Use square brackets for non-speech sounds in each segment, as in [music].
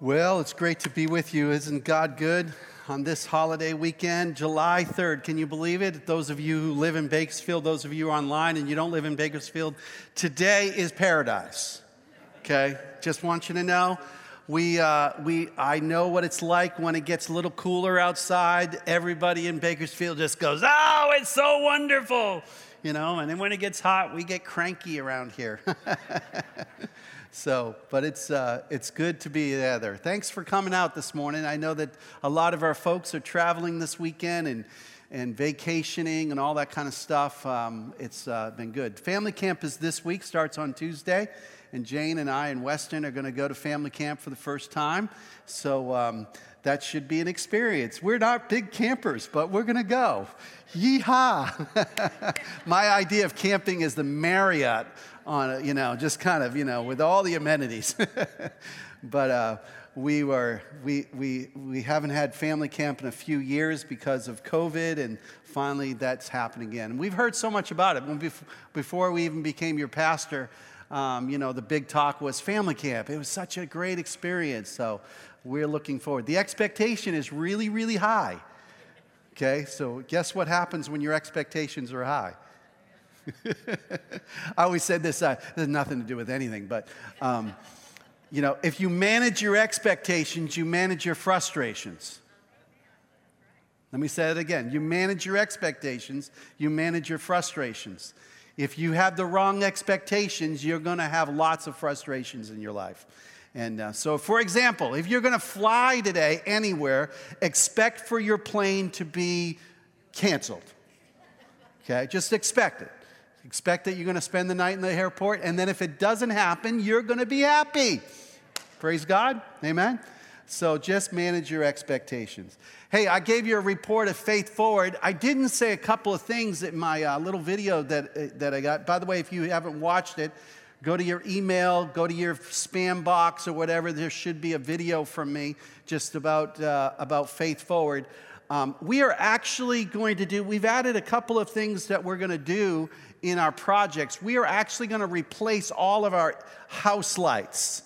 Well, it's great to be with you. Isn't God good on this holiday weekend? July 3rd. Can you believe it? Those of you who live in Bakersfield, those of you online and you don't live in Bakersfield, today is paradise. Okay? Just want you to know. We, uh, we, I know what it's like when it gets a little cooler outside. Everybody in Bakersfield just goes, Oh, it's so wonderful. You know, and then when it gets hot, we get cranky around here. [laughs] So, but it's, uh, it's good to be there. Thanks for coming out this morning. I know that a lot of our folks are traveling this weekend and, and vacationing and all that kind of stuff. Um, it's uh, been good. Family camp is this week, starts on Tuesday. And Jane and I and Weston are going to go to family camp for the first time. So um, that should be an experience. We're not big campers, but we're going to go. Yeehaw! [laughs] My idea of camping is the Marriott on, a, you know, just kind of, you know, with all the amenities. [laughs] but uh, we were, we, we, we haven't had family camp in a few years because of COVID, and finally that's happened again. We've heard so much about it. Before we even became your pastor, um, you know, the big talk was family camp. It was such a great experience. So we're looking forward. The expectation is really, really high. Okay, so guess what happens when your expectations are high? [laughs] I always said this, uh, has nothing to do with anything, but um, you know, if you manage your expectations, you manage your frustrations. Let me say it again. You manage your expectations, you manage your frustrations. If you have the wrong expectations, you're going to have lots of frustrations in your life. And uh, so, for example, if you're going to fly today anywhere, expect for your plane to be canceled. Okay? Just expect it. Expect that you're going to spend the night in the airport, and then if it doesn't happen, you're going to be happy. Praise God. Amen. So just manage your expectations. Hey, I gave you a report of Faith Forward. I didn't say a couple of things in my uh, little video that, uh, that I got. By the way, if you haven't watched it, go to your email, go to your spam box or whatever. There should be a video from me just about, uh, about Faith Forward. Um, we are actually going to do, we've added a couple of things that we're going to do in our projects, we are actually going to replace all of our house lights.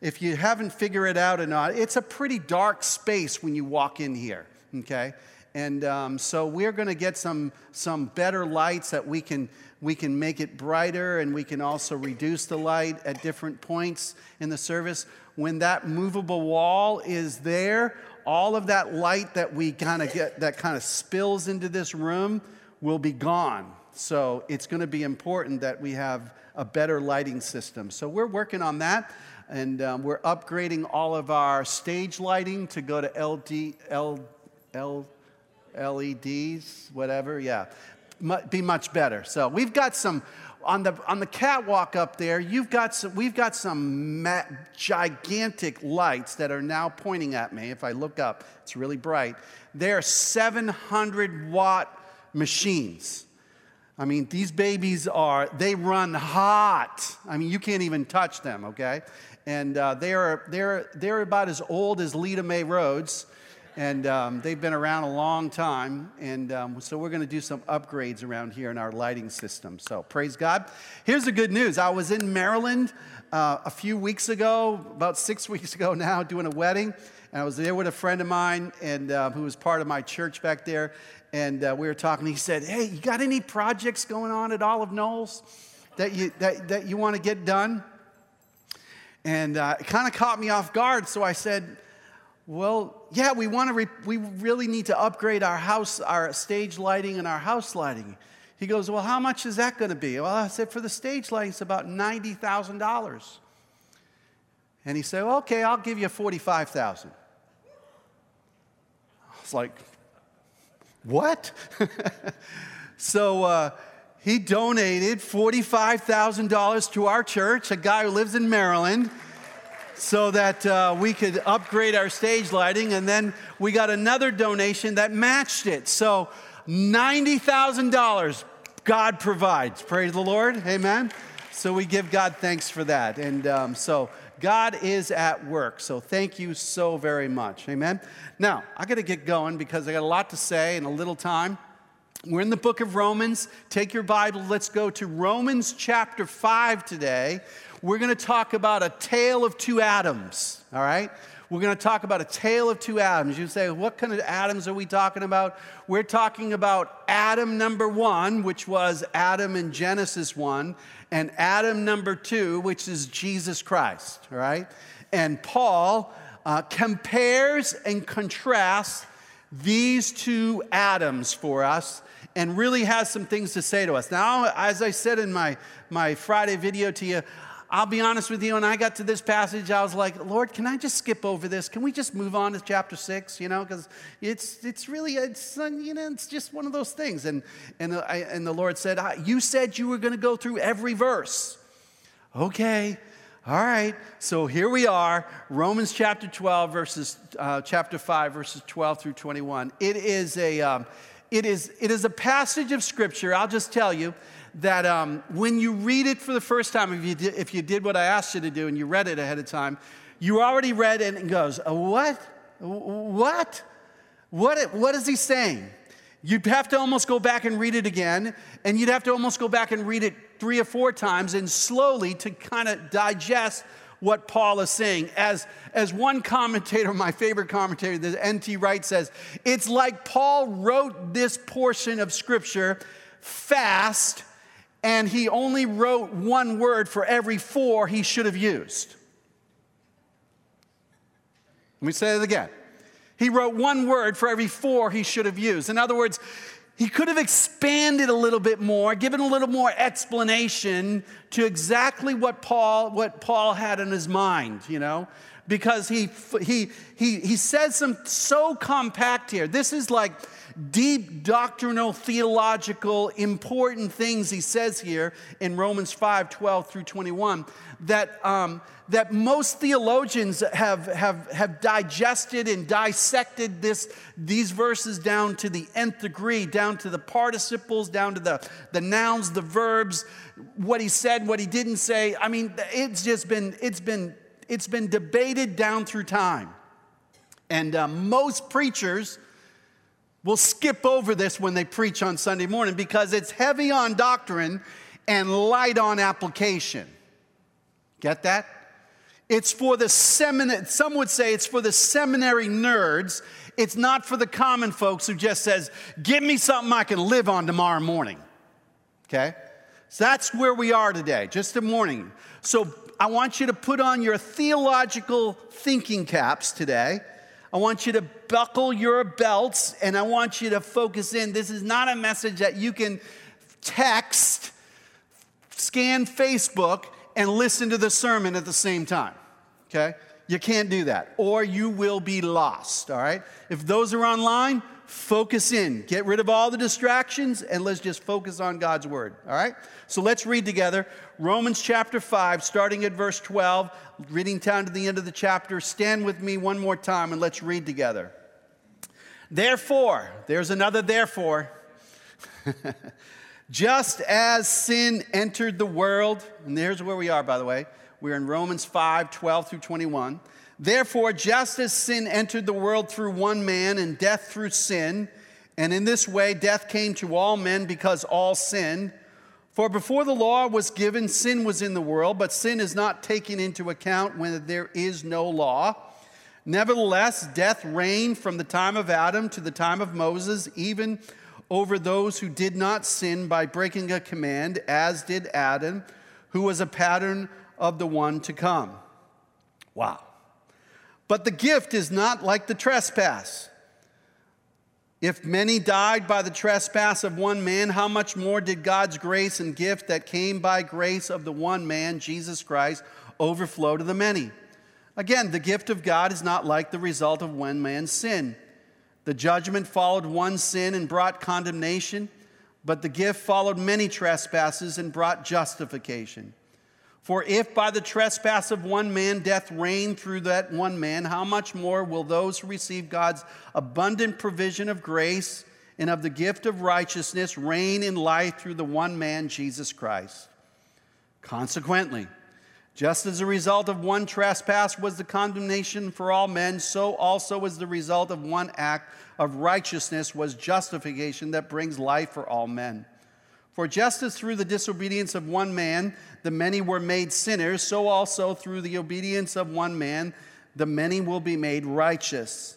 If you haven't figured it out or not, it's a pretty dark space when you walk in here, okay? And um, so we're going to get some, some better lights that we can, we can make it brighter and we can also reduce the light at different points in the service. When that movable wall is there, all of that light that we kind of get, that kind of spills into this room will be gone. So it's going to be important that we have a better lighting system. So we're working on that, and um, we're upgrading all of our stage lighting to go to LD, L, L, LEDs, whatever. Yeah, be much better. So we've got some on the on the catwalk up there. You've got some. We've got some ma- gigantic lights that are now pointing at me. If I look up, it's really bright. They're 700 watt machines. I mean, these babies are, they run hot. I mean, you can't even touch them, okay? And uh, they're, they're, they're about as old as Leda May roads, and um, they've been around a long time. And um, so we're going to do some upgrades around here in our lighting system. So praise God. Here's the good news I was in Maryland uh, a few weeks ago, about six [laughs] weeks ago now, doing a wedding. And I was there with a friend of mine and uh, who was part of my church back there and uh, we were talking. He said, "Hey, you got any projects going on at Olive Knolls that you that, that you want to get done?" And uh, it kind of caught me off guard. So I said, "Well, yeah, we want to. Re- we really need to upgrade our house, our stage lighting, and our house lighting." He goes, "Well, how much is that going to be?" Well, I said, "For the stage lighting, it's about ninety thousand dollars." And he said, well, "Okay, I'll give you forty-five thousand. I was like, what? [laughs] so uh, he donated $45,000 to our church, a guy who lives in Maryland, so that uh, we could upgrade our stage lighting. And then we got another donation that matched it. So $90,000 God provides. Praise the Lord. Amen. So we give God thanks for that. And um, so God is at work. So thank you so very much. Amen. Now, I got to get going because I got a lot to say in a little time. We're in the book of Romans. Take your Bible. Let's go to Romans chapter 5 today. We're going to talk about a tale of two Adams, all right? We're going to talk about a tale of two Adams. You say, what kind of Adams are we talking about? We're talking about Adam number one, which was Adam in Genesis 1, and Adam number two, which is Jesus Christ, all right? And Paul uh, compares and contrasts these two Adams for us and really has some things to say to us. Now, as I said in my, my Friday video to you, I'll be honest with you, when I got to this passage, I was like, Lord, can I just skip over this? Can we just move on to chapter six? You know, because it's, it's really, it's, you know, it's just one of those things. And, and, I, and the Lord said, You said you were going to go through every verse. Okay. All right, so here we are, Romans chapter 12, verses, uh, chapter 5, verses 12 through 21. It is, a, um, it, is, it is a passage of scripture, I'll just tell you, that um, when you read it for the first time, if you, did, if you did what I asked you to do and you read it ahead of time, you already read it and goes, uh, What? What? What, what is he saying? You'd have to almost go back and read it again, and you'd have to almost go back and read it three or four times and slowly to kind of digest what Paul is saying. As, as one commentator, [laughs] my favorite commentator, the N.T. Wright says, it's like Paul wrote this portion of scripture fast and he only wrote one word for every four he should have used. Let me say it again. He wrote one word for every four he should have used. In other words, he could have expanded a little bit more, given a little more explanation to exactly what Paul, what Paul had in his mind, you know, because he, he, he, he says some so compact here. This is like deep doctrinal, theological, important things he says here in Romans 5 12 through 21 that, um, that most theologians have, have, have digested and dissected this, these verses down to the nth degree, down to the participles, down to the, the nouns, the verbs, what he said, what he didn't say. I mean, it's just been, it's been, it's been debated down through time. And uh, most preachers, will skip over this when they preach on Sunday morning because it's heavy on doctrine and light on application. Get that? It's for the seminary, some would say it's for the seminary nerds. It's not for the common folks who just says, give me something I can live on tomorrow morning. Okay? So that's where we are today, just a morning. So I want you to put on your theological thinking caps today I want you to buckle your belts and I want you to focus in. This is not a message that you can text, scan Facebook, and listen to the sermon at the same time. Okay? You can't do that, or you will be lost. All right? If those are online, focus in. Get rid of all the distractions and let's just focus on God's word. All right? So let's read together Romans chapter 5, starting at verse 12, reading down to the end of the chapter. Stand with me one more time and let's read together. Therefore, there's another therefore. [laughs] Just as sin entered the world, and there's where we are, by the way. We're in Romans 5 12 through 21. Therefore, just as sin entered the world through one man and death through sin, and in this way death came to all men because all sinned. For before the law was given, sin was in the world, but sin is not taken into account when there is no law. Nevertheless, death reigned from the time of Adam to the time of Moses, even over those who did not sin by breaking a command, as did Adam, who was a pattern of the one to come. Wow. But the gift is not like the trespass. If many died by the trespass of one man, how much more did God's grace and gift that came by grace of the one man, Jesus Christ, overflow to the many? Again, the gift of God is not like the result of one man's sin. The judgment followed one sin and brought condemnation, but the gift followed many trespasses and brought justification. For if by the trespass of one man death reigned through that one man, how much more will those who receive God's abundant provision of grace and of the gift of righteousness reign in life through the one man, Jesus Christ? Consequently, just as a result of one trespass was the condemnation for all men, so also was the result of one act of righteousness was justification that brings life for all men. For just as through the disobedience of one man the many were made sinners, so also through the obedience of one man, the many will be made righteous.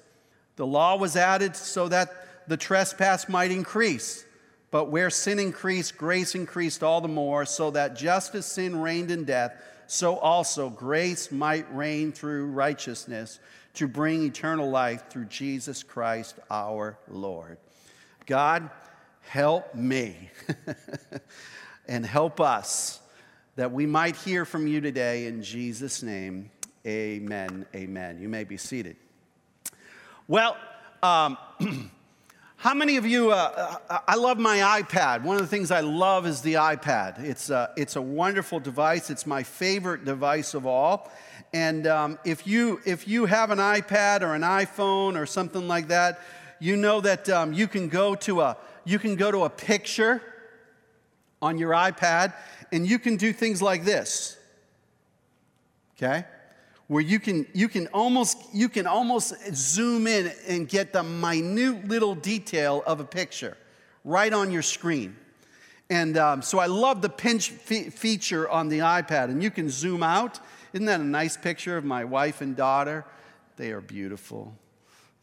The law was added so that the trespass might increase. But where sin increased, grace increased all the more, so that just as sin reigned in death, so also grace might reign through righteousness to bring eternal life through Jesus Christ our Lord. God, help me [laughs] and help us that we might hear from you today in Jesus' name. Amen. Amen. You may be seated. Well, um, [clears throat] how many of you, uh, uh, I love my iPad. One of the things I love is the iPad. It's a, it's a wonderful device, it's my favorite device of all. And um, if, you, if you have an iPad or an iPhone or something like that, you know that um, you, can go to a, you can go to a picture on your iPad and you can do things like this. Okay? Where you can, you can almost you can almost zoom in and get the minute little detail of a picture right on your screen. And um, so I love the pinch fe- feature on the iPad, and you can zoom out. Isn't that a nice picture of my wife and daughter? They are beautiful.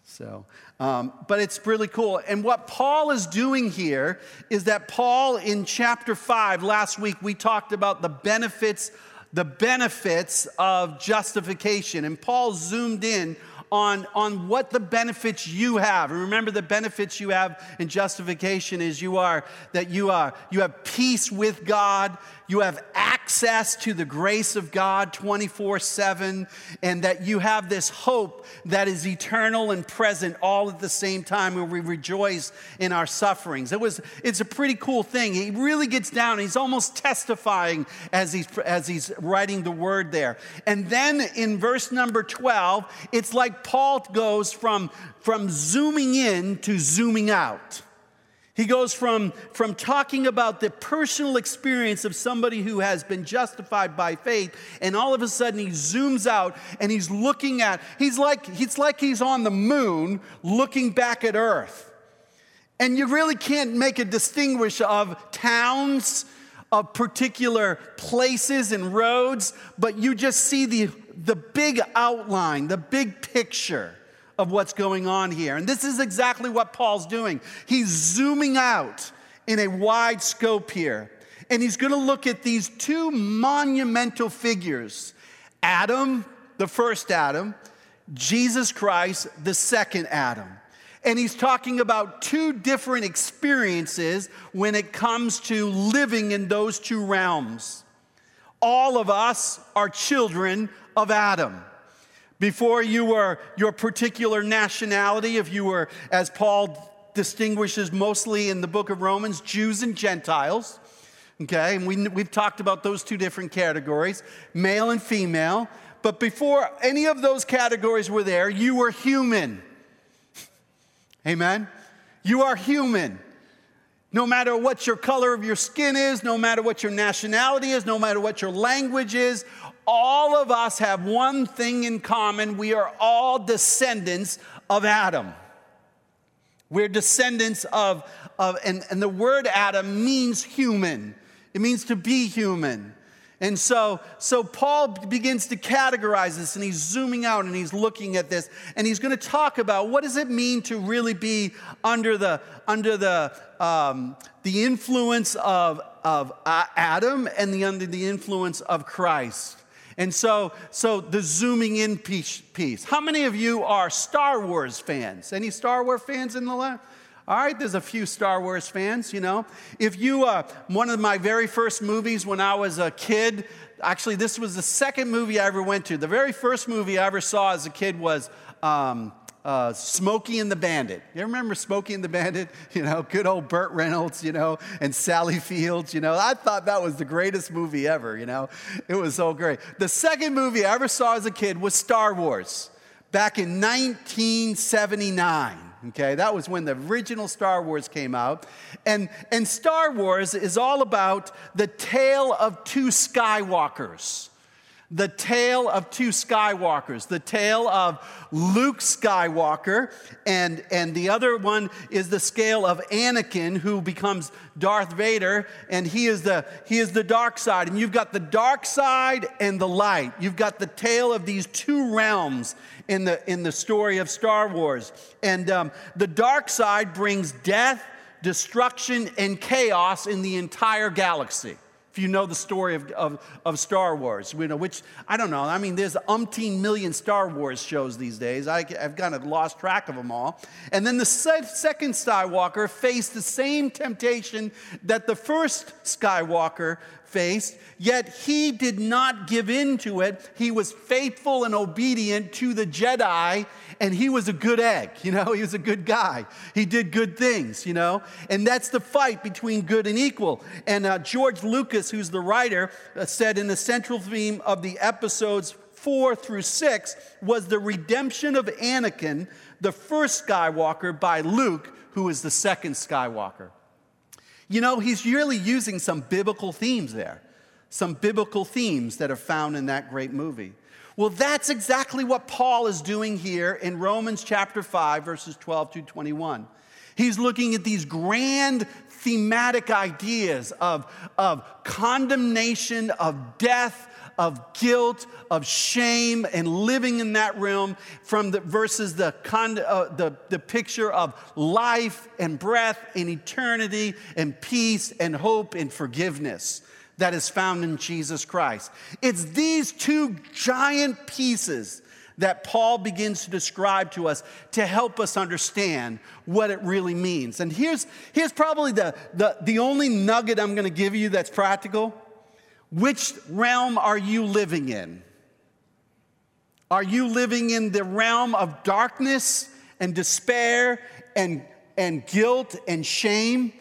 So, um, but it's really cool. And what Paul is doing here is that Paul, in chapter five, last week we talked about the benefits, the benefits of justification. And Paul zoomed in on, on what the benefits you have. And remember, the benefits you have in justification is you are that you are you have peace with God, you have access to the grace of God 24 7, and that you have this hope that is eternal and present all at the same time where we rejoice in our sufferings. It was, it's a pretty cool thing. He really gets down, he's almost testifying as he's, as he's writing the word there. And then in verse number 12, it's like Paul goes from, from zooming in to zooming out. He goes from, from talking about the personal experience of somebody who has been justified by faith, and all of a sudden he zooms out and he's looking at, he's like, it's like he's on the moon looking back at earth. And you really can't make a distinguish of towns, of particular places and roads, but you just see the, the big outline, the big picture of what's going on here. And this is exactly what Paul's doing. He's zooming out in a wide scope here. And he's going to look at these two monumental figures Adam, the first Adam, Jesus Christ, the second Adam. And he's talking about two different experiences when it comes to living in those two realms. All of us are children of Adam. Before you were your particular nationality, if you were, as Paul distinguishes mostly in the book of Romans, Jews and Gentiles. Okay, and we, we've talked about those two different categories, male and female. But before any of those categories were there, you were human. [laughs] Amen? You are human. No matter what your color of your skin is, no matter what your nationality is, no matter what your language is, all of us have one thing in common we are all descendants of Adam. We're descendants of, of and, and the word Adam means human, it means to be human. And so, so Paul begins to categorize this and he's zooming out and he's looking at this and he's going to talk about what does it mean to really be under the, under the, um, the influence of, of Adam and the, under the influence of Christ. And so, so the zooming in piece, piece. How many of you are Star Wars fans? Any Star Wars fans in the lab? All right, there's a few Star Wars fans, you know. If you, uh, one of my very first movies when I was a kid, actually, this was the second movie I ever went to. The very first movie I ever saw as a kid was um, uh, Smokey and the Bandit. You remember Smokey and the Bandit? [laughs] You know, good old Burt Reynolds, you know, and Sally Fields, you know. I thought that was the greatest movie ever, you know. It was so great. The second movie I ever saw as a kid was Star Wars back in 1979. Okay, that was when the original Star Wars came out. And, and Star Wars is all about the tale of two Skywalkers the tale of two Skywalkers, the tale of Luke Skywalker, and, and the other one is the scale of Anakin, who becomes Darth Vader, and he is, the, he is the dark side. And you've got the dark side and the light. You've got the tale of these two realms in the, in the story of Star Wars. And um, the dark side brings death, destruction, and chaos in the entire galaxy if you know the story of, of, of, Star Wars, you know, which I don't know. I mean, there's umpteen million Star Wars shows these days. I, have kind of lost track of them all. And then the second Skywalker faced the same temptation that the first Skywalker faced, yet he did not give in to it. He was faithful and obedient to the Jedi, and he was a good egg, you know, [laughs] he was a good guy. He did good things, you know, and that's the fight between good and equal. And uh, George Lucas, who's the writer, uh, said in the central theme of the episodes four through six was the redemption of Anakin, the first Skywalker, by Luke, who is the second Skywalker. You know, he's really using some biblical themes there, some biblical themes that are found in that great movie. Well, that's exactly what Paul is doing here in Romans chapter 5, verses 12 to 21. He's looking at these grand thematic ideas of, of condemnation, of death, of guilt, of shame, and living in that realm from the versus the, con, uh, the, the picture of life and breath and eternity and peace and hope and forgiveness that is found in Jesus Christ. It's these two giant pieces that Paul begins to describe to us to help us understand what it really means. And here's, here's probably the, the, the only nugget I'm going to give you that's practical. Which realm are you living in? Are you living in the realm of darkness and despair and, and guilt and shame?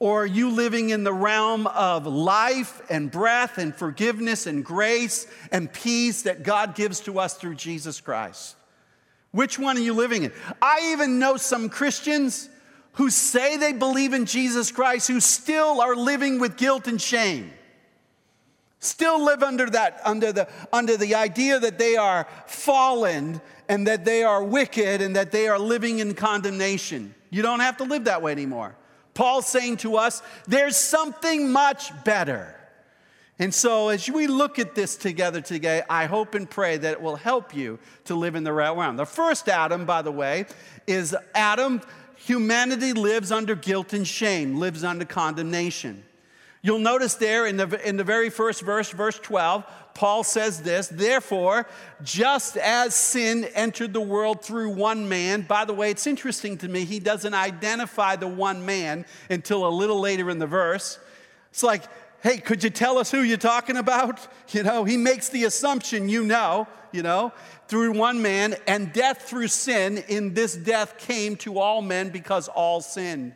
Or are you living in the realm of life and breath and forgiveness and grace and peace that God gives to us through Jesus Christ? Which one are you living in? I even know some Christians who say they believe in Jesus Christ who still are living with guilt and shame still live under that under the under the idea that they are fallen and that they are wicked and that they are living in condemnation. You don't have to live that way anymore. Paul's saying to us there's something much better. And so as we look at this together today i hope and pray that it will help you to live in the right realm. The first adam by the way is adam humanity lives under guilt and shame lives under condemnation You'll notice there in the, in the very first verse, verse 12, Paul says this Therefore, just as sin entered the world through one man, by the way, it's interesting to me, he doesn't identify the one man until a little later in the verse. It's like, hey, could you tell us who you're talking about? [laughs] You know, he makes the assumption you know, you know, through one man, and death through sin. In this death came to all men because all sinned.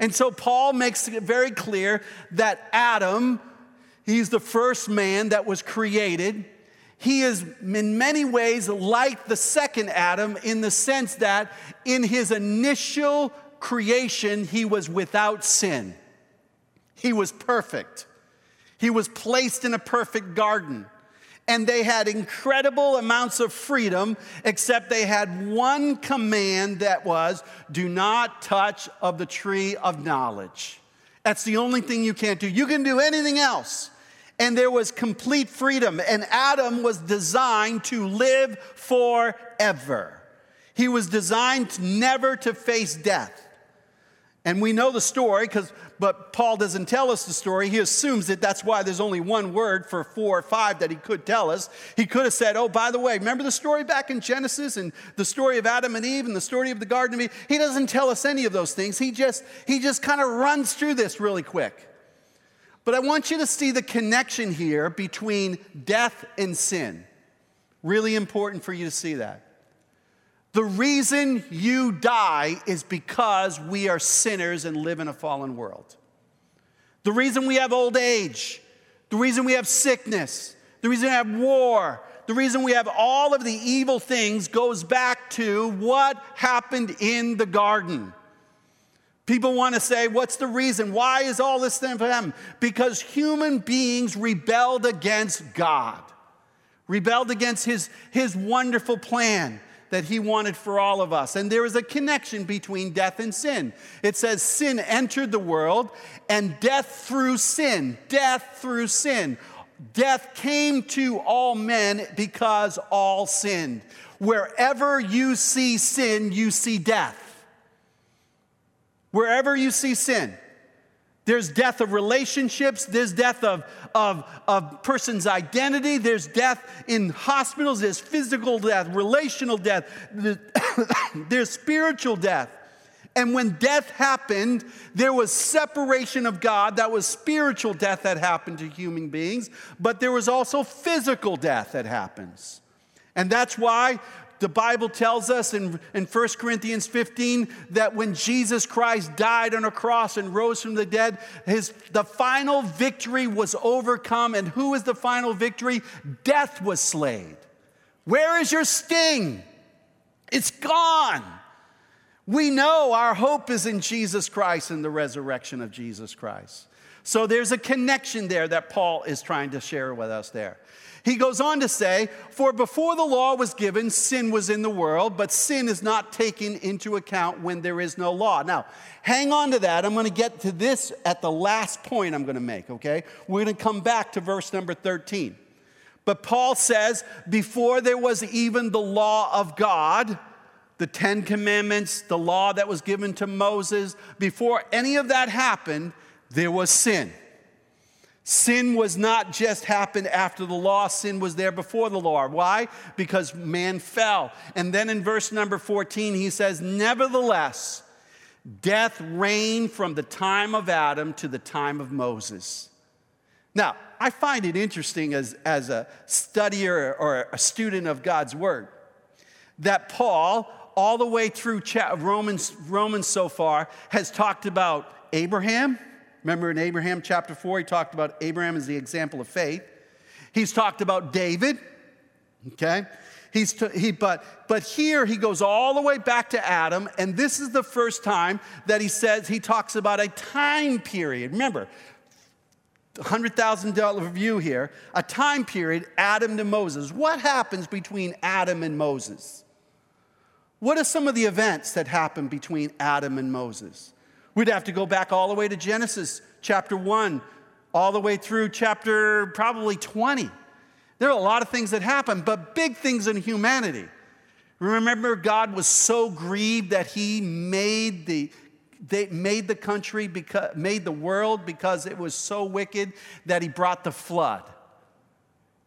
And so Paul makes it very clear that Adam, he's the first man that was created. He is in many ways like the second Adam in the sense that in his initial creation, he was without sin. He was perfect. He was placed in a perfect garden and they had incredible amounts of freedom, except they had one command that was do not touch of the tree of knowledge. That's the only thing you can't do. You can do anything else. And there was complete freedom. And Adam was designed to live forever. He was designed never to face death. And we know the story because but Paul doesn't tell us the story. He assumes that that's why there's only one word for four or five that he could tell us. He could have said, Oh, by the way, remember the story back in Genesis and the story of Adam and Eve and the story of the Garden of Eden? He doesn't tell us any of those things. He just, he just kind of runs through this really quick. But I want you to see the connection here between death and sin. Really important for you to see that. The reason you die is because we are sinners and live in a fallen world. The reason we have old age, the reason we have sickness, the reason we have war, the reason we have all of the evil things goes back to what happened in the garden. People want to say, What's the reason? Why is all this thing for them? Because human beings rebelled against God rebelled against his, his wonderful plan that he wanted for all of us. And there is a connection between death and sin. It says sin entered the world and death through sin, death through sin. Death came to all men because all sinned. Wherever you see sin, you see death. Wherever you see sin, there's death of relationships, there's death of, of, of person's identity, there's death in hospitals, there's physical death, relational death, [coughs] there's spiritual death. And when death happened, there was separation of God. That was spiritual death that happened to human beings, but there was also physical death that happens. And that's why the Bible tells us in, in 1 Corinthians 15 that when Jesus Christ died on a cross and rose from the dead, his, the final victory was overcome. And who is the final victory? Death was slayed. Where is your sting? It's gone. We know our hope is in Jesus Christ and the resurrection of Jesus Christ. So there's a connection there that Paul is trying to share with us there. He goes on to say, For before the law was given, sin was in the world, but sin is not taken into account when there is no law. Now, hang on to that. I'm going to get to this at the last point I'm going to make, okay? We're going to come back to verse number 13. But Paul says, Before there was even the law of God, the Ten Commandments, the law that was given to Moses, before any of that happened, there was sin. Sin was not just happened after the law, sin was there before the law. Why? Because man fell. And then in verse number 14, he says, Nevertheless, death reigned from the time of Adam to the time of Moses. Now, I find it interesting as, as a studier or a student of God's word that Paul, all the way through Romans, Romans so far, has talked about Abraham Remember in Abraham chapter 4, he talked about Abraham as the example of faith. He's talked about David, okay? He's t- he, but, but here he goes all the way back to Adam, and this is the first time that he says he talks about a time period. Remember, $100,000 view here, a time period, Adam to Moses. What happens between Adam and Moses? What are some of the events that happen between Adam and Moses? We'd have to go back all the way to Genesis chapter 1, all the way through chapter probably 20. There are a lot of things that happen, but big things in humanity. Remember, God was so grieved that He made the they made the country because made the world because it was so wicked that He brought the flood.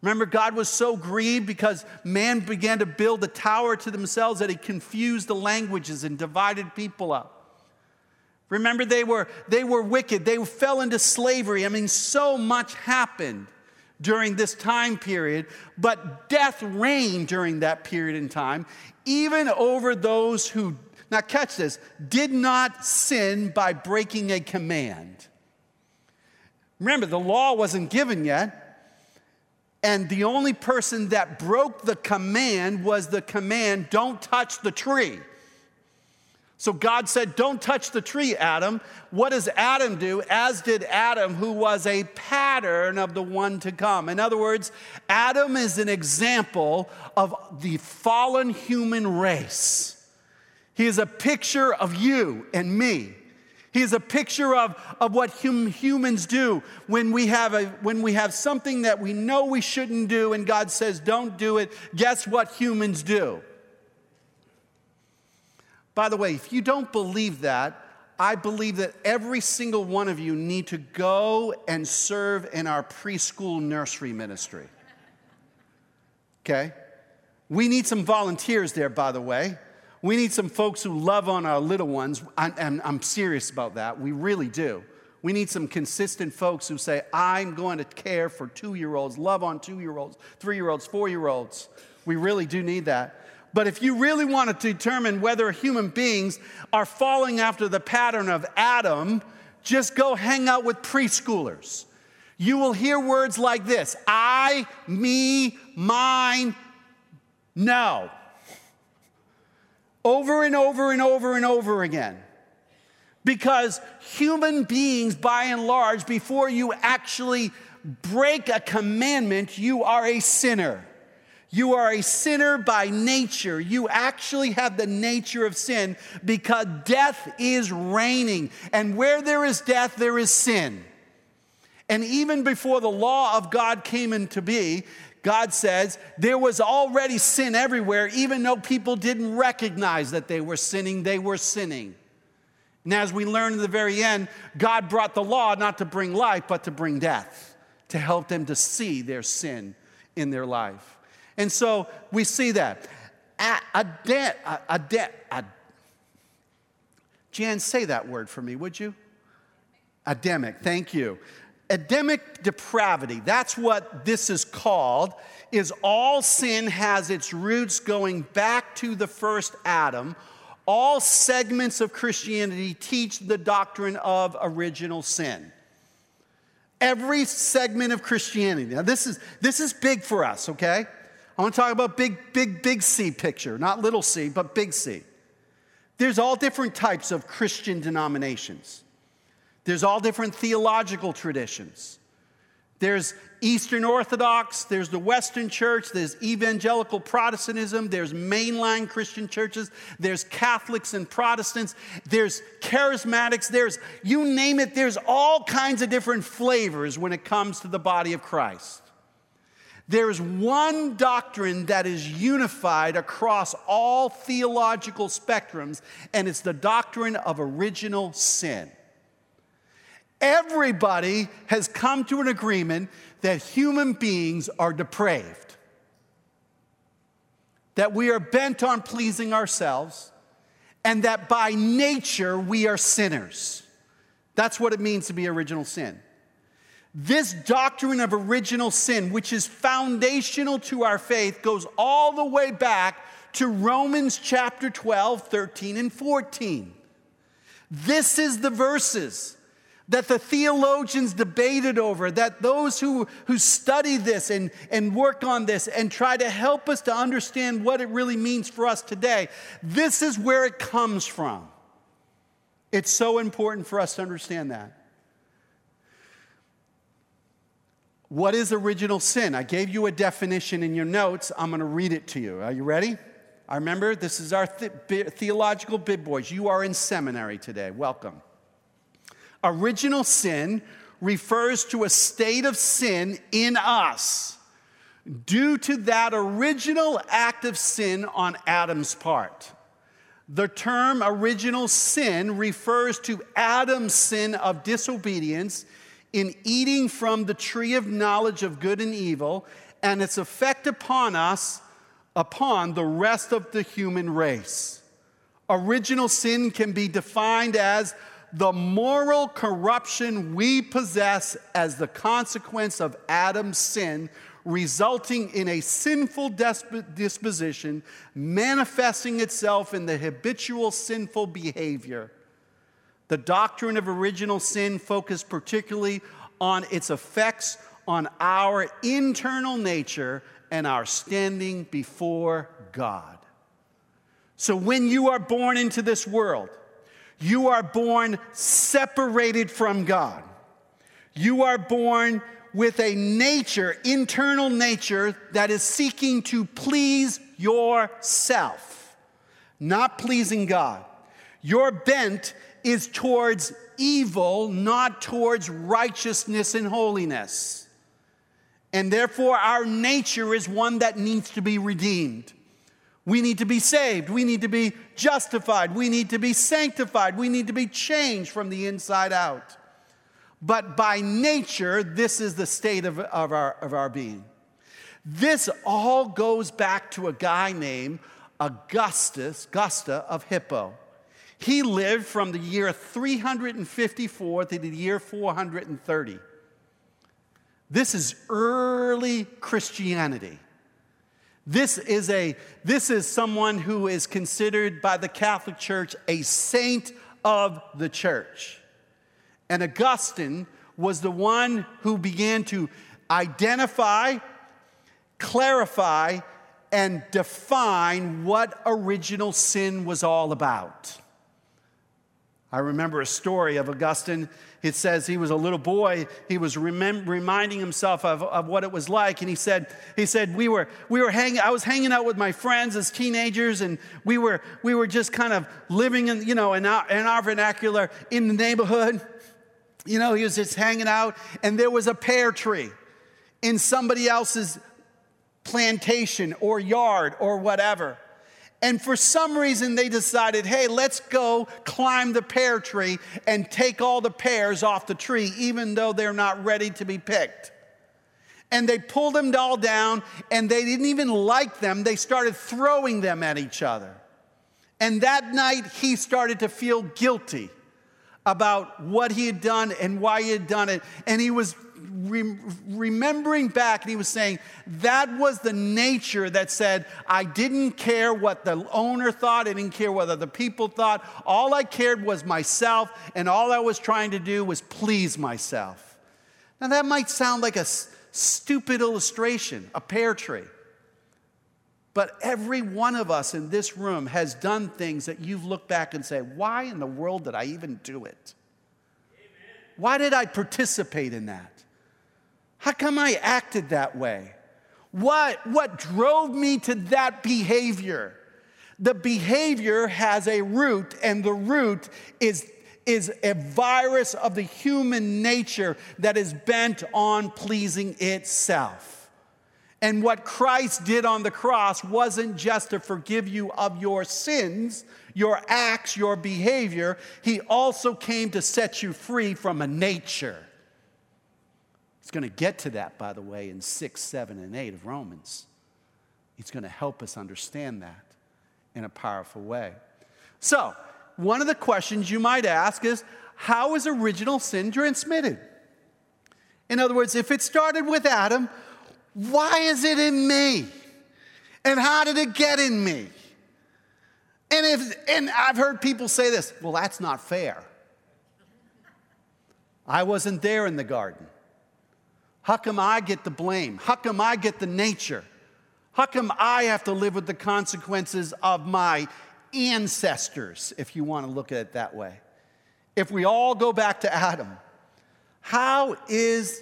Remember, God was so grieved because man began to build a tower to themselves that He confused the languages and divided people up. Remember, they were, they were wicked. They fell into slavery. I mean, so much happened during this time period, but death reigned during that period in time, even over those who, now catch this, did not sin by breaking a command. Remember, the law wasn't given yet. And the only person that broke the command was the command don't touch the tree. So God said, Don't touch the tree, Adam. What does Adam do? As did Adam, who was a pattern of the one to come. In other words, Adam is an example of the fallen human race. He is a picture of you and me. He is a picture of, of what hum, humans do when we, have a, when we have something that we know we shouldn't do and God says, don't do it. Guess what humans do? By the way, if you don't believe that, I believe that every single one of you need to go and serve in our preschool nursery ministry. Okay? We need some volunteers there, by the way. We need some folks who love on our little ones. And I'm serious about that. We really do. We need some consistent folks who say, I'm going to care for two year olds, love on two year olds, three year olds, four year olds. We really do need that. But if you really want to determine whether human beings are falling after the pattern of Adam, just go hang out with preschoolers. You will hear words like this I, me, mine, no. Over and over and over and over again. Because human beings, by and large, before you actually break a commandment, you are a sinner. You are a sinner by nature. You actually have the nature of sin because death is reigning. And where there is death, there is sin. And even before the law of God came into being, God says there was already sin everywhere, even though people didn't recognize that they were sinning, they were sinning. And as we learn in the very end, God brought the law not to bring life, but to bring death, to help them to see their sin in their life. And so we see that. A, a debt, a, a debt, a, Jan, say that word for me, would you? Ademic, thank you. Adamic depravity, that's what this is called, is all sin has its roots going back to the first Adam. All segments of Christianity teach the doctrine of original sin. Every segment of Christianity. Now, this is, this is big for us, okay? I want to talk about big, big, big C picture, not little c, but big C. There's all different types of Christian denominations. There's all different theological traditions. There's Eastern Orthodox, there's the Western Church, there's evangelical Protestantism, there's mainline Christian churches, there's Catholics and Protestants, there's charismatics, there's you name it, there's all kinds of different flavors when it comes to the body of Christ. There's one doctrine that is unified across all theological spectrums, and it's the doctrine of original sin. Everybody has come to an agreement that human beings are depraved, that we are bent on pleasing ourselves, and that by nature we are sinners. That's what it means to be original sin. This doctrine of original sin, which is foundational to our faith, goes all the way back to Romans chapter 12, 13, and 14. This is the verses that the theologians debated over, that those who, who study this and, and work on this and try to help us to understand what it really means for us today, this is where it comes from. It's so important for us to understand that. What is original sin? I gave you a definition in your notes. I'm going to read it to you. Are you ready? I remember this is our the- theological big boys. You are in seminary today. Welcome. Original sin refers to a state of sin in us due to that original act of sin on Adam's part. The term original sin refers to Adam's sin of disobedience in eating from the tree of knowledge of good and evil and its effect upon us, upon the rest of the human race. Original sin can be defined as the moral corruption we possess as the consequence of Adam's sin, resulting in a sinful disposition manifesting itself in the habitual sinful behavior the doctrine of original sin focused particularly on its effects on our internal nature and our standing before God. So when you are born into this world, you are born separated from God. You are born with a nature, internal nature, that is seeking to please yourself, not pleasing God. Your bent is towards evil, not towards righteousness and holiness. And therefore, our nature is one that needs to be redeemed. We need to be saved. We need to be justified. We need to be sanctified. We need to be changed from the inside out. But by nature, this is the state of, of, our, of our being. This all goes back to a guy named Augustus, Augusta of Hippo. He lived from the year 354 to the year 430. This is early Christianity. This is, a, this is someone who is considered by the Catholic Church a saint of the church. And Augustine was the one who began to identify, clarify, and define what original sin was all about. I remember a story of Augustine. It says he was a little boy. He was remem- reminding himself of, of what it was like. And he said, he said we were, we were hanging, I was hanging out with my friends as teenagers, and we were, we were just kind of living in, you know, in our, in our vernacular in the neighborhood. You know, he was just hanging out, and there was a pear tree in somebody else's plantation or yard or whatever. And for some reason, they decided, hey, let's go climb the pear tree and take all the pears off the tree, even though they're not ready to be picked. And they pulled them all down, and they didn't even like them. They started throwing them at each other. And that night, he started to feel guilty about what he had done and why he had done it. And he was re- remembering back and he was saying, that was the nature that said, I didn't care what the owner thought, I didn't care what other people thought. All I cared was myself, and all I was trying to do was please myself. Now, that might sound like a s- stupid illustration, a pear tree. But every one of us in this room has done things that you've looked back and said, why in the world did I even do it? Why did I participate in that? How come I acted that way? What, what drove me to that behavior? The behavior has a root, and the root is, is a virus of the human nature that is bent on pleasing itself. And what Christ did on the cross wasn't just to forgive you of your sins, your acts, your behavior. He also came to set you free from a nature. Going to get to that, by the way, in 6, 7, and 8 of Romans. It's going to help us understand that in a powerful way. So, one of the questions you might ask is how is original sin transmitted? In other words, if it started with Adam, why is it in me? And how did it get in me? And if and I've heard people say this, well that's not fair. I wasn't there in the garden. How come I get the blame? How come I get the nature? How come I have to live with the consequences of my ancestors, if you want to look at it that way? If we all go back to Adam, how is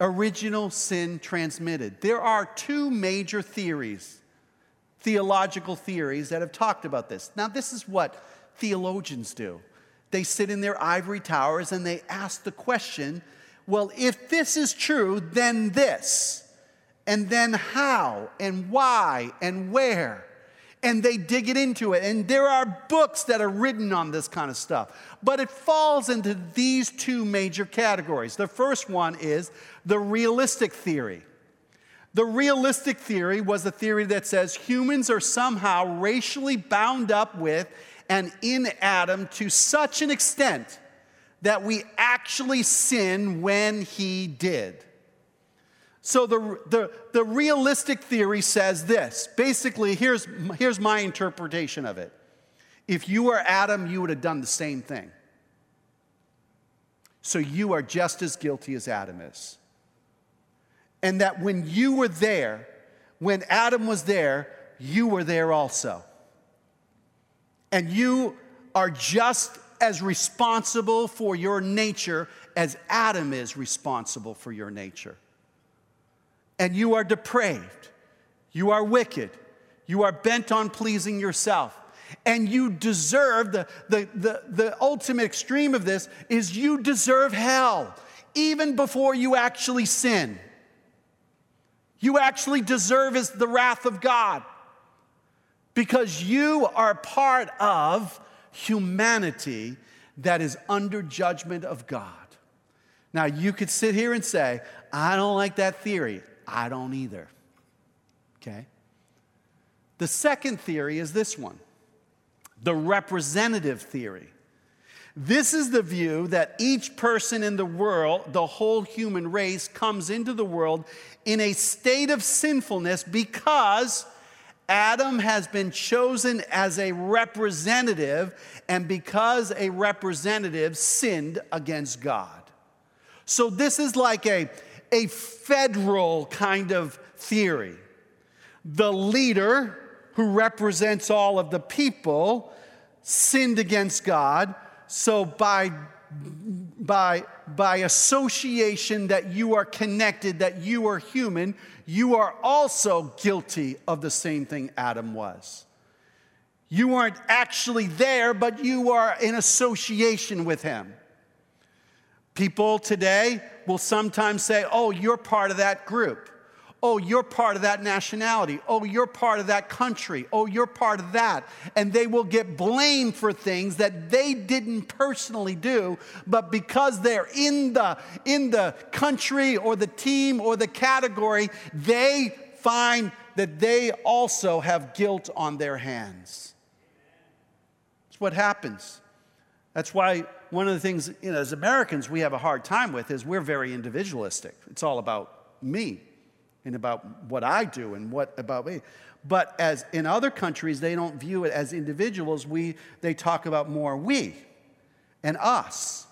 original sin transmitted? There are two major theories, theological theories, that have talked about this. Now, this is what theologians do. They sit in their ivory towers and they ask the question well, if this is true, then this. And then how and why and where. And they dig it into it. And there are books that are written on this kind of stuff. But it falls into these two major categories. The first one is the realistic theory. The realistic theory was a theory that says humans are somehow racially bound up with and in Adam to such an extent that we actually sin when he did. So the, the, the realistic theory says this. Basically, here's, here's my interpretation of it. If you were Adam, you would have done the same thing. So you are just as guilty as Adam is. And that when you were there, when Adam was there, you were there also. And you are just as responsible for your nature as Adam is responsible for your nature. And you are depraved, you are wicked, you are bent on pleasing yourself. And you deserve the, the, the, the ultimate extreme of this is you deserve hell even before you actually sin. You actually deserve is the wrath of God because you are part of humanity that is under judgment of God. Now, you could sit here and say, I don't like that theory. I don't either. Okay? The second theory is this one the representative theory. This is the view that each person in the world, the whole human race, comes into the world in a state of sinfulness because Adam has been chosen as a representative, and because a representative sinned against God. So, this is like a, a federal kind of theory. The leader, who represents all of the people, sinned against God. so by by, by association that you are connected, that you are human, you are also guilty of the same thing Adam was. You aren't actually there, but you are in association with him. People today will sometimes say, Oh, you're part of that group. Oh, you're part of that nationality. Oh, you're part of that country. Oh, you're part of that. And they will get blamed for things that they didn't personally do, but because they're in the, in the country or the team or the category, they find that they also have guilt on their hands. That's what happens. That's why one of the things, you know, as Americans, we have a hard time with is we're very individualistic. It's all about me and about what I do and what about me. But as in other countries, they don't view it as individuals. We, they talk about more we and us.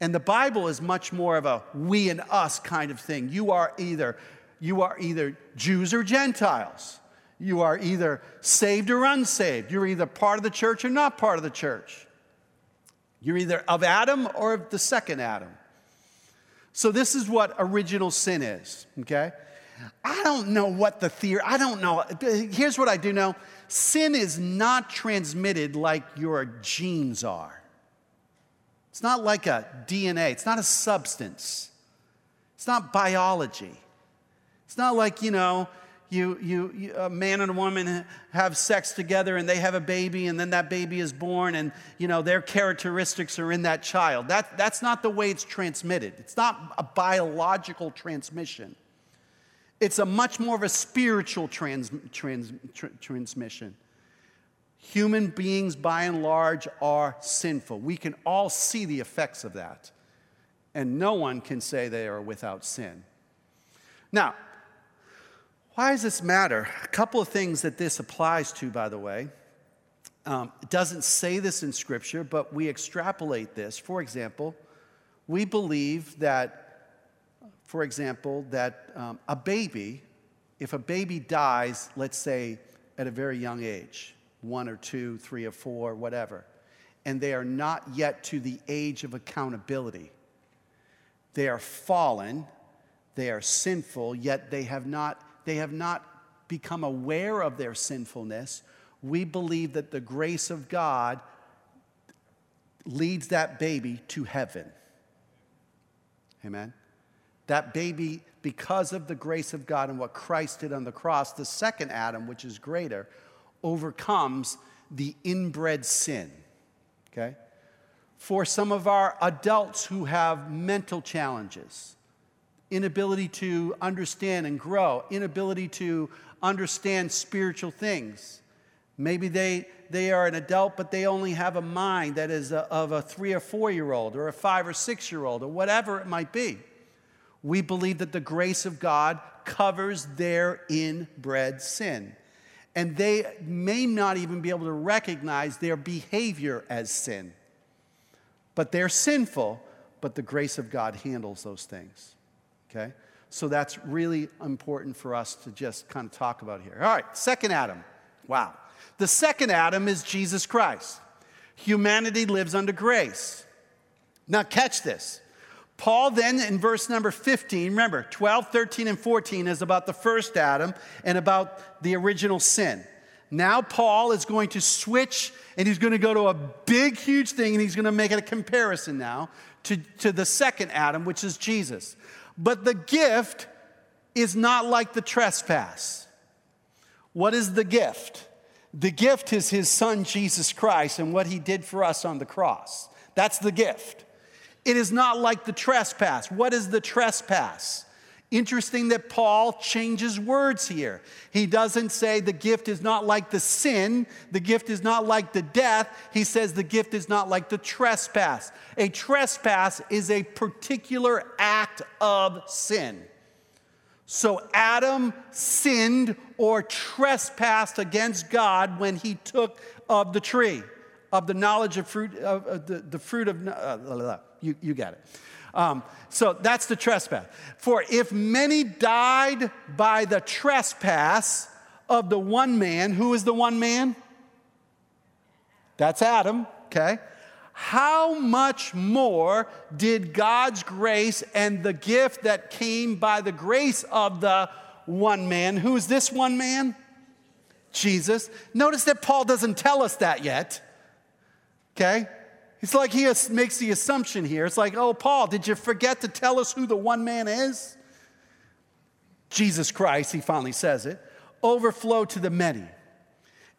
And the Bible is much more of a we and us kind of thing. You are either, you are either Jews or Gentiles. You are either saved or unsaved. You're either part of the church or not part of the church. You're either of Adam or of the second Adam. So, this is what original sin is, okay? I don't know what the theory, I don't know. Here's what I do know sin is not transmitted like your genes are. It's not like a DNA, it's not a substance, it's not biology. It's not like, you know, you, you, you, a man and a woman have sex together and they have a baby and then that baby is born and you know their characteristics are in that child. That, that's not the way it's transmitted. It's not a biological transmission. It's a much more of a spiritual trans, trans, transmission. Human beings by and large are sinful. We can all see the effects of that. And no one can say they are without sin. Now why does this matter? A couple of things that this applies to, by the way. Um, it doesn't say this in Scripture, but we extrapolate this. For example, we believe that, for example, that um, a baby, if a baby dies, let's say at a very young age, one or two, three or four, whatever, and they are not yet to the age of accountability, they are fallen, they are sinful, yet they have not they have not become aware of their sinfulness, we believe that the grace of God leads that baby to heaven. Amen. That baby, because of the grace of God and what Christ did on the cross, the second Adam, which is greater, overcomes the inbred sin. Okay? For some of our adults who have mental challenges, inability to understand and grow, inability to understand spiritual things. Maybe they, they are an adult, but they only have a mind that is a, of a three or four year old or a five or six year old or whatever it might be. We believe that the grace of God covers their inbred sin. And they may not even be able to recognize their behavior as sin. But they're sinful, but the grace of God handles those things. Okay? So that's really important for us to just kind of talk about here. All right, second Adam. Wow. The second Adam is Jesus Christ. Humanity lives under grace. Now, catch this. Paul then in verse number 15, remember, 12, 13, and 14 is about the first Adam and about the original sin. Now, Paul is going to switch and he's going to go to a big, huge thing and he's going to make it a comparison now to, to the second Adam, which is Jesus. But the gift is not like the trespass. What is the gift? The gift is his son, Jesus Christ, and what he did for us on the cross. That's the gift. It is not like the trespass. What is the trespass? Interesting that Paul changes words here. He doesn't say the gift is not like the sin, the gift is not like the death. He says the gift is not like the trespass. A trespass is a particular act of sin. So Adam sinned or trespassed against God when he took of the tree, of the knowledge of fruit, of, the, the fruit of, uh, you, you got it. Um, so that's the trespass. For if many died by the trespass of the one man, who is the one man? That's Adam, okay? how much more did God's grace and the gift that came by the grace of the one man, who's this one man? Jesus. Notice that Paul doesn't tell us that yet. Okay? It's like he makes the assumption here. It's like, oh, Paul, did you forget to tell us who the one man is? Jesus Christ, he finally says it, overflow to the many.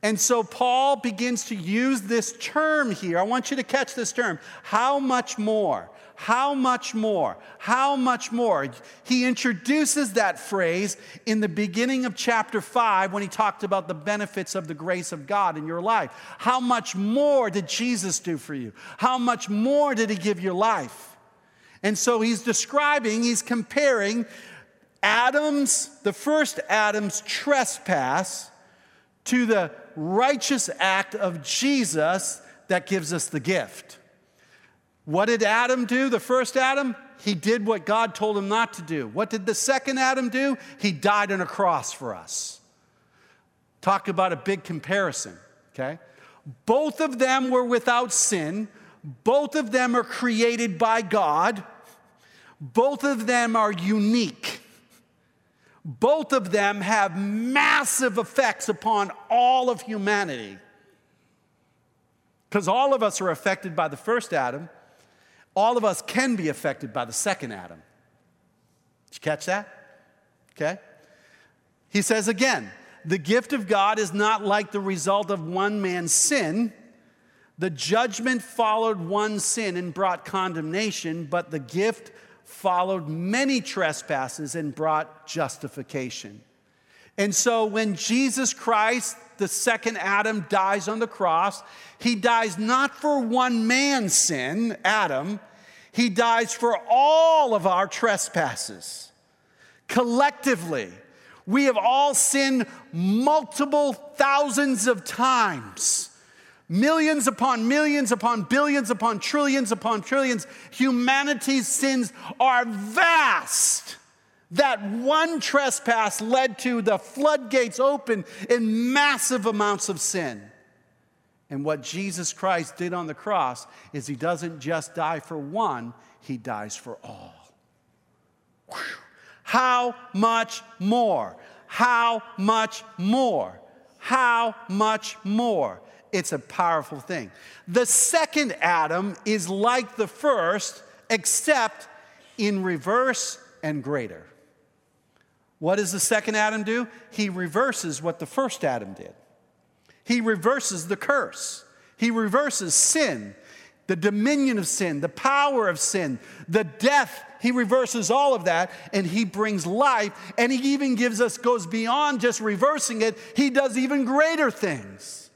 And so Paul begins to use this term here. I want you to catch this term. How much more? How much more? How much more? He introduces that phrase in the beginning of chapter 5 when he talked about the benefits of the grace of God in your life. How much more did Jesus do for you? How much more did he give your life? And so he's describing, he's comparing Adam's, the first Adam's trespass to the righteous act of Jesus that gives us the gift. What did Adam do, the first Adam? He did what God told him not to do. What did the second Adam do? He died on a cross for us. Talk about a big comparison, okay? Both of them were without sin. Both of them are created by God. Both of them are unique. Both of them have massive effects upon all of humanity. Because all of us are affected by the first Adam, all of us can be affected by the second Adam. Did you catch that? Okay. He says again, the gift of God is not like the result of one man's sin. The judgment followed one sin and brought condemnation, but the gift followed many trespasses and brought justification. And so when Jesus Christ, the second Adam, dies on the cross, he dies not for one man's sin, Adam, he dies for all of our trespasses. Collectively, we have all sinned multiple thousands of times millions upon millions upon billions upon trillions upon trillions. Humanity's sins are vast. That one trespass led to the floodgates open in massive amounts of sin. And what Jesus Christ did on the cross is he doesn't just die for one, he dies for all. Whew. How much more? How much more? How much more? It's a powerful thing. The second Adam is like the first, except in reverse and greater. What does the second Adam do? He reverses what the first Adam did. He reverses the curse. He reverses sin, the dominion of sin, the power of sin, the death. He reverses all of that and he brings life. And he even gives us, goes beyond just reversing it, he does even greater things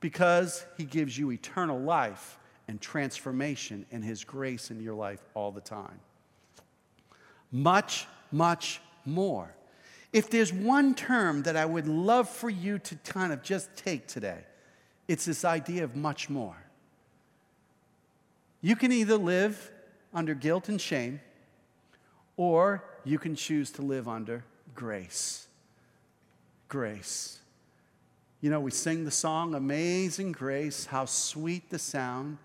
because he gives you eternal life and transformation and his grace in your life all the time. Much, much more. If there's one term that I would love for you to kind of just take today, it's this idea of much more. You can either live under guilt and shame, or you can choose to live under grace. Grace. You know, we sing the song, Amazing Grace, how sweet the sound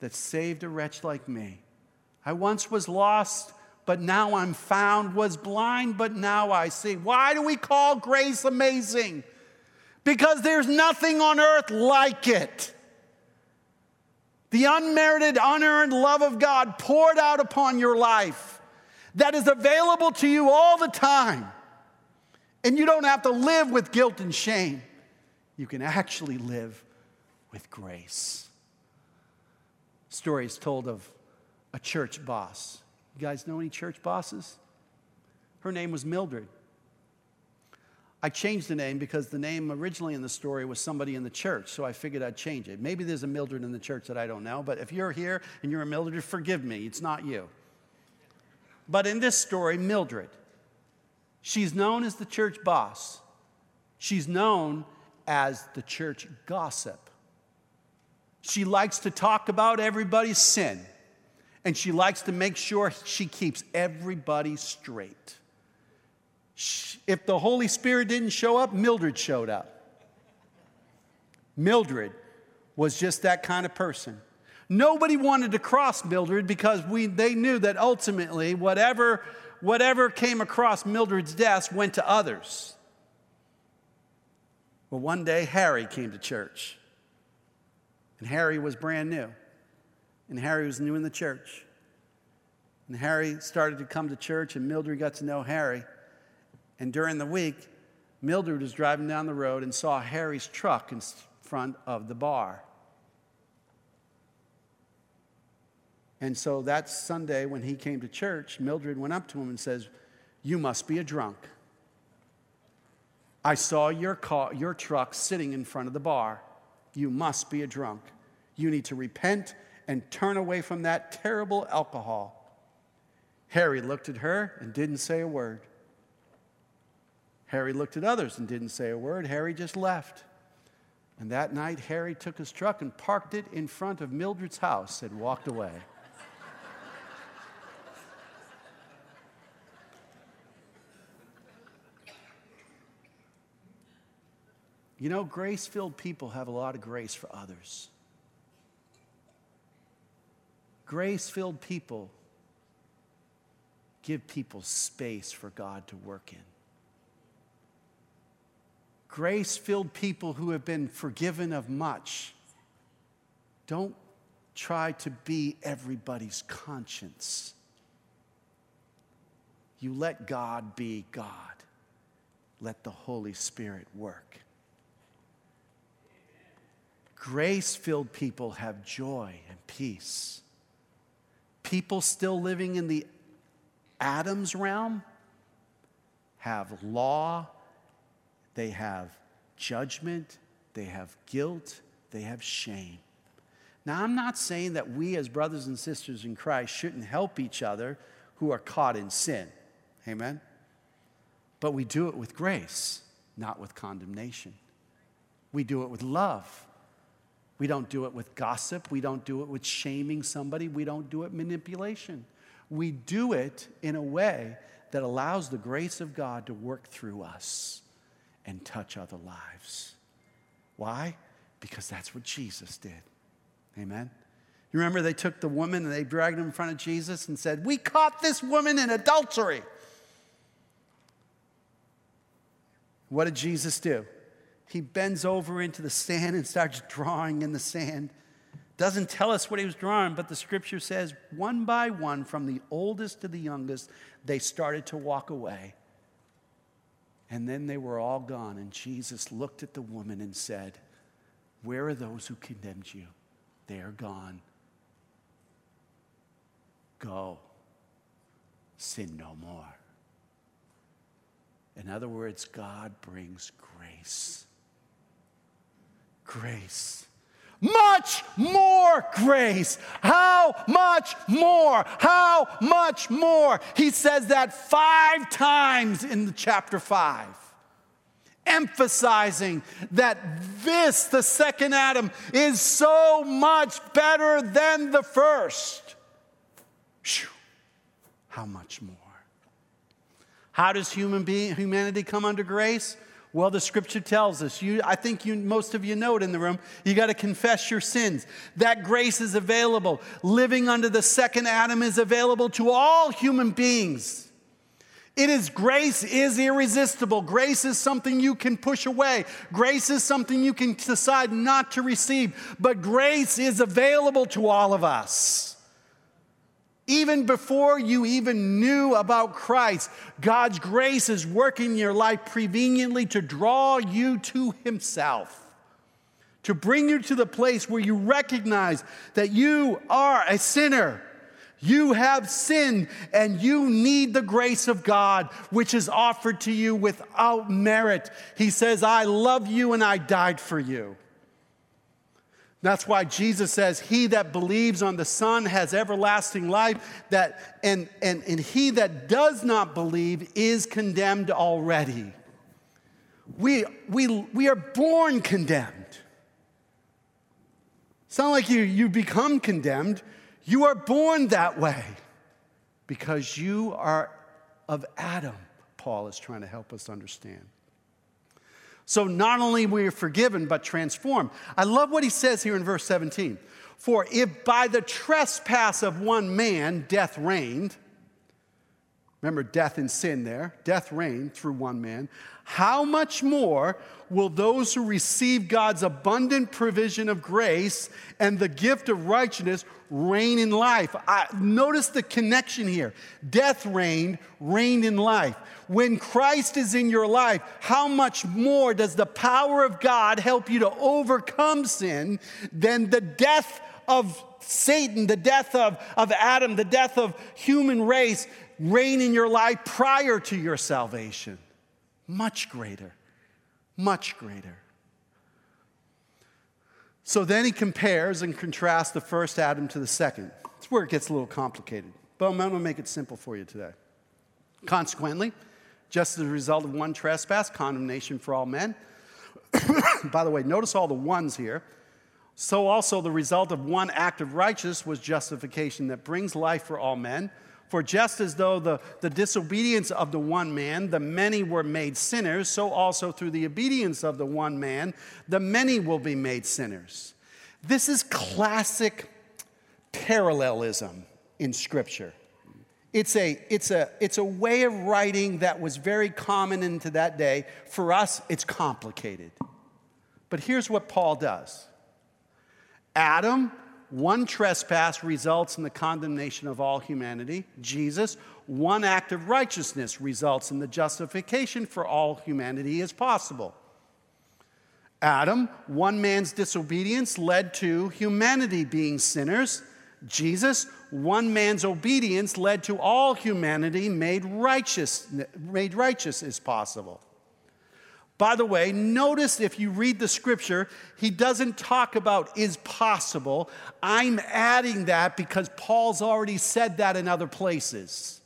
that saved a wretch like me. I once was lost, but now I'm found, was blind, but now I see. Why do we call grace amazing? Because there's nothing on earth like it. The unmerited, unearned love of God poured out upon your life that is available to you all the time. And you don't have to live with guilt and shame you can actually live with grace. Stories told of a church boss. You guys know any church bosses? Her name was Mildred. I changed the name because the name originally in the story was somebody in the church, so I figured I'd change it. Maybe there's a Mildred in the church that I don't know, but if you're here and you're a Mildred, forgive me, it's not you. But in this story, Mildred, she's known as the church boss. She's known as the church gossip. She likes to talk about everybody's sin, and she likes to make sure she keeps everybody straight. If the Holy Spirit didn't show up, Mildred showed up. Mildred was just that kind of person. Nobody wanted to cross Mildred because we, they knew that ultimately, whatever, whatever came across Mildred's desk went to others. Well, one day, Harry came to church. And Harry was brand new. And Harry was new in the church. And Harry started to come to church, and Mildred got to know Harry. And during the week, Mildred was driving down the road and saw Harry's truck in front of the bar. And so that Sunday, when he came to church, Mildred went up to him and says, You must be a drunk. I saw your, car, your truck sitting in front of the bar. You must be a drunk. You need to repent and turn away from that terrible alcohol. Harry looked at her and didn't say a word. Harry looked at others and didn't say a word. Harry just left. And that night, Harry took his truck and parked it in front of Mildred's house and walked away. You know, grace filled people have a lot of grace for others. Grace filled people give people space for God to work in. Grace filled people who have been forgiven of much don't try to be everybody's conscience. You let God be God, let the Holy Spirit work. Grace filled people have joy and peace. People still living in the Adam's realm have law, they have judgment, they have guilt, they have shame. Now, I'm not saying that we as brothers and sisters in Christ shouldn't help each other who are caught in sin. Amen? But we do it with grace, not with condemnation. We do it with love we don't do it with gossip. We don't do it with shaming somebody. We don't do it manipulation. We do it in a way that allows the grace of God to work through us and touch other lives. Why? Because that's what Jesus did. Amen. You remember they took the woman and they dragged her in front of Jesus and said, We caught this woman in adultery. What did Jesus do? He bends over into the sand and starts drawing in the sand. Doesn't tell us what he was drawing, but the scripture says one by one, from the oldest to the youngest, they started to walk away. And then they were all gone. And Jesus looked at the woman and said, Where are those who condemned you? They are gone. Go, sin no more. In other words, God brings grace grace. Much more grace. How much more? How much more? He says that five times in the chapter five, emphasizing that this, the second Adam, is so much better than the first. Whew. How much more? How does human being, humanity come under grace? Well, the scripture tells us. You, I think you, most of you know it in the room. You got to confess your sins. That grace is available. Living under the second Adam is available to all human beings. It is grace is irresistible. Grace is something you can push away. Grace is something you can decide not to receive. But grace is available to all of us. Even before you even knew about Christ, God's grace is working in your life preveniently to draw you to Himself, to bring you to the place where you recognize that you are a sinner. You have sinned and you need the grace of God, which is offered to you without merit. He says, I love you and I died for you. That's why Jesus says, He that believes on the Son has everlasting life, that, and, and, and he that does not believe is condemned already. We, we, we are born condemned. It's not like you, you become condemned, you are born that way because you are of Adam, Paul is trying to help us understand. So not only we are forgiven, but transformed. I love what he says here in verse 17. For if by the trespass of one man death reigned, remember death and sin there, death reigned through one man, how much more will those who receive God's abundant provision of grace and the gift of righteousness reign in life? I, notice the connection here. Death reigned, reigned in life. When Christ is in your life, how much more does the power of God help you to overcome sin than the death of Satan, the death of, of Adam, the death of human race reign in your life prior to your salvation? Much greater, much greater. So then he compares and contrasts the first Adam to the second. It's where it gets a little complicated, but I'm going to make it simple for you today. Consequently, just as a result of one trespass, condemnation for all men. [coughs] By the way, notice all the ones here. So also the result of one act of righteousness was justification that brings life for all men. For just as though the, the disobedience of the one man, the many were made sinners, so also through the obedience of the one man, the many will be made sinners. This is classic parallelism in Scripture. It's a, it's, a, it's a way of writing that was very common into that day. For us, it's complicated. But here's what Paul does Adam one trespass results in the condemnation of all humanity. Jesus, one act of righteousness results in the justification for all humanity as possible. Adam, one man's disobedience led to humanity being sinners. Jesus, one man's obedience led to all humanity made righteous, made righteous as possible. By the way, notice if you read the scripture, he doesn't talk about is possible. I'm adding that because Paul's already said that in other places.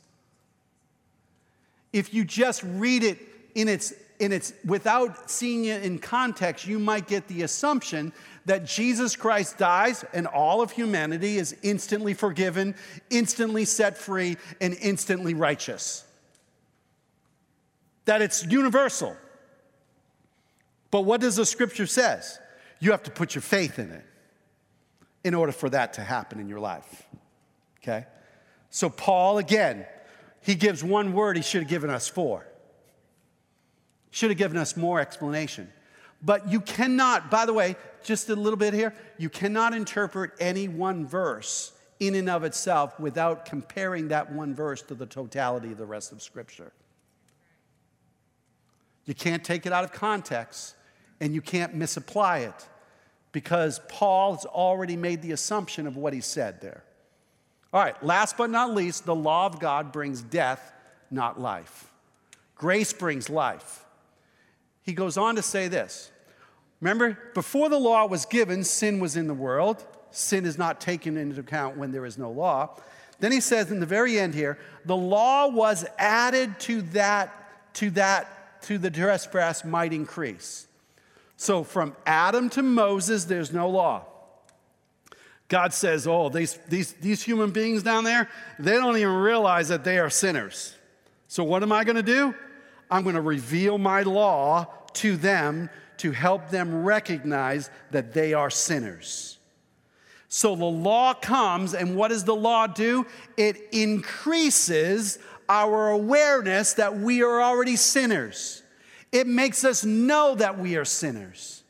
If you just read it in its, in its without seeing it in context, you might get the assumption that Jesus Christ dies and all of humanity is instantly forgiven, instantly set free, and instantly righteous. That it's universal. But what does the scripture says? You have to put your faith in it in order for that to happen in your life. Okay? So Paul again, he gives one word, he should have given us four. Should have given us more explanation. But you cannot, by the way, just a little bit here, you cannot interpret any one verse in and of itself without comparing that one verse to the totality of the rest of Scripture. You can't take it out of context and you can't misapply it because Paul has already made the assumption of what he said there. All right, last but not least, the law of God brings death, not life. Grace brings life. He goes on to say this Remember, before the law was given, sin was in the world. Sin is not taken into account when there is no law. Then he says in the very end here, the law was added to that, to that, to the trespass might increase. So from Adam to Moses, there's no law. God says, Oh, these, these, these human beings down there, they don't even realize that they are sinners. So what am I going to do? I'm going to reveal my law to them to help them recognize that they are sinners. So the law comes, and what does the law do? It increases our awareness that we are already sinners. It makes us know that we are sinners.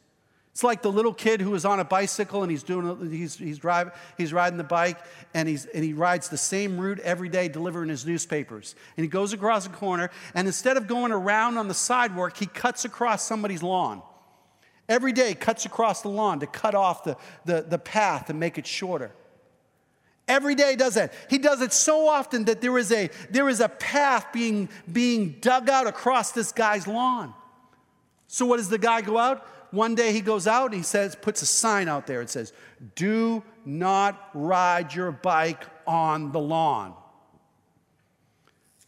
It's like the little kid who is on a bicycle and he's doing he's he's driving he's riding the bike and he's and he rides the same route every day delivering his newspapers. And he goes across a corner and instead of going around on the sidewalk, he cuts across somebody's lawn. Every day cuts across the lawn to cut off the, the, the path and make it shorter. Every day does that. He does it so often that there is a, there is a path being, being dug out across this guy's lawn. So what does the guy go out? One day he goes out and he says, puts a sign out there. It says, Do not ride your bike on the lawn.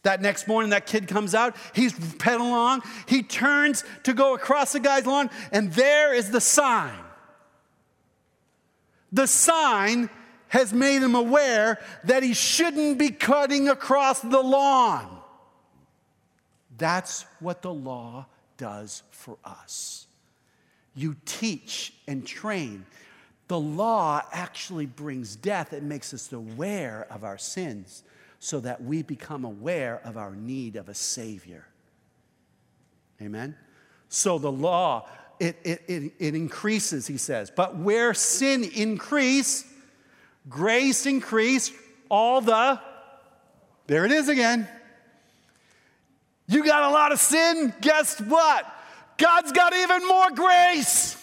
That next morning, that kid comes out, he's pedaling along, he turns to go across the guy's lawn, and there is the sign. The sign has made him aware that he shouldn't be cutting across the lawn. That's what the law does for us. You teach and train. The law actually brings death. It makes us aware of our sins so that we become aware of our need of a Savior. Amen? So the law, it, it, it, it increases, he says. But where sin increase, grace increase, all the, there it is again. You got a lot of sin, guess what? God's got even more grace.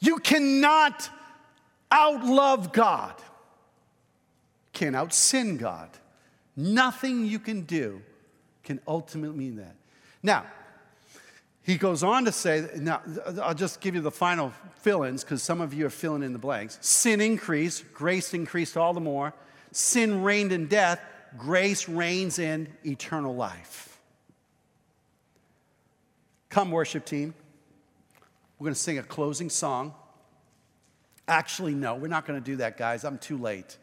You cannot outlove God, can't out sin God. Nothing you can do can ultimately mean that. Now, he goes on to say, now, I'll just give you the final fill ins because some of you are filling in the blanks. Sin increased, grace increased all the more. Sin reigned in death, grace reigns in eternal life. Come, worship team. We're going to sing a closing song. Actually, no, we're not going to do that, guys. I'm too late.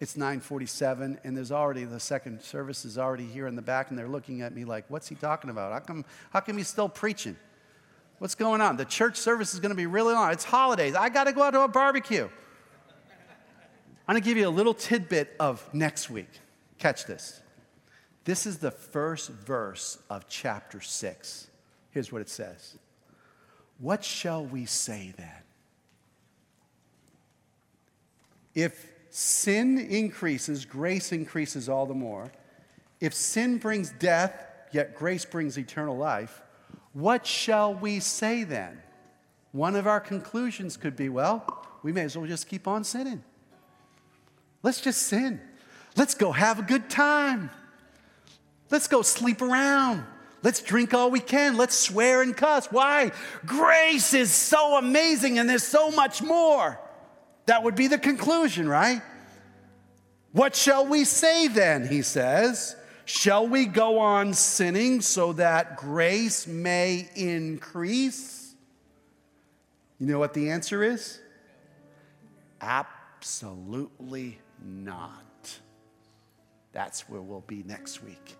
It's 9:47 and there's already the second service is already here in the back and they're looking at me like, "What's he talking about? How come how come he's still preaching? What's going on? The church service is going to be really long. It's holidays. I got to go out to a barbecue." I'm going to give you a little tidbit of next week. Catch this. This is the first verse of chapter 6. Here's what it says. What shall we say then? If sin increases, grace increases all the more. If sin brings death, yet grace brings eternal life, what shall we say then? One of our conclusions could be well, we may as well just keep on sinning. Let's just sin. Let's go have a good time. Let's go sleep around. Let's drink all we can. Let's swear and cuss. Why? Grace is so amazing and there's so much more. That would be the conclusion, right? What shall we say then? He says. Shall we go on sinning so that grace may increase? You know what the answer is? Absolutely not. That's where we'll be next week.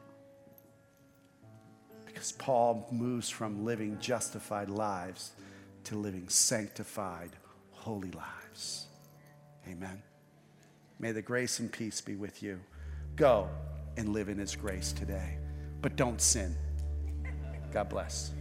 Because Paul moves from living justified lives to living sanctified, holy lives. Amen. May the grace and peace be with you. Go and live in His grace today, but don't sin. God bless.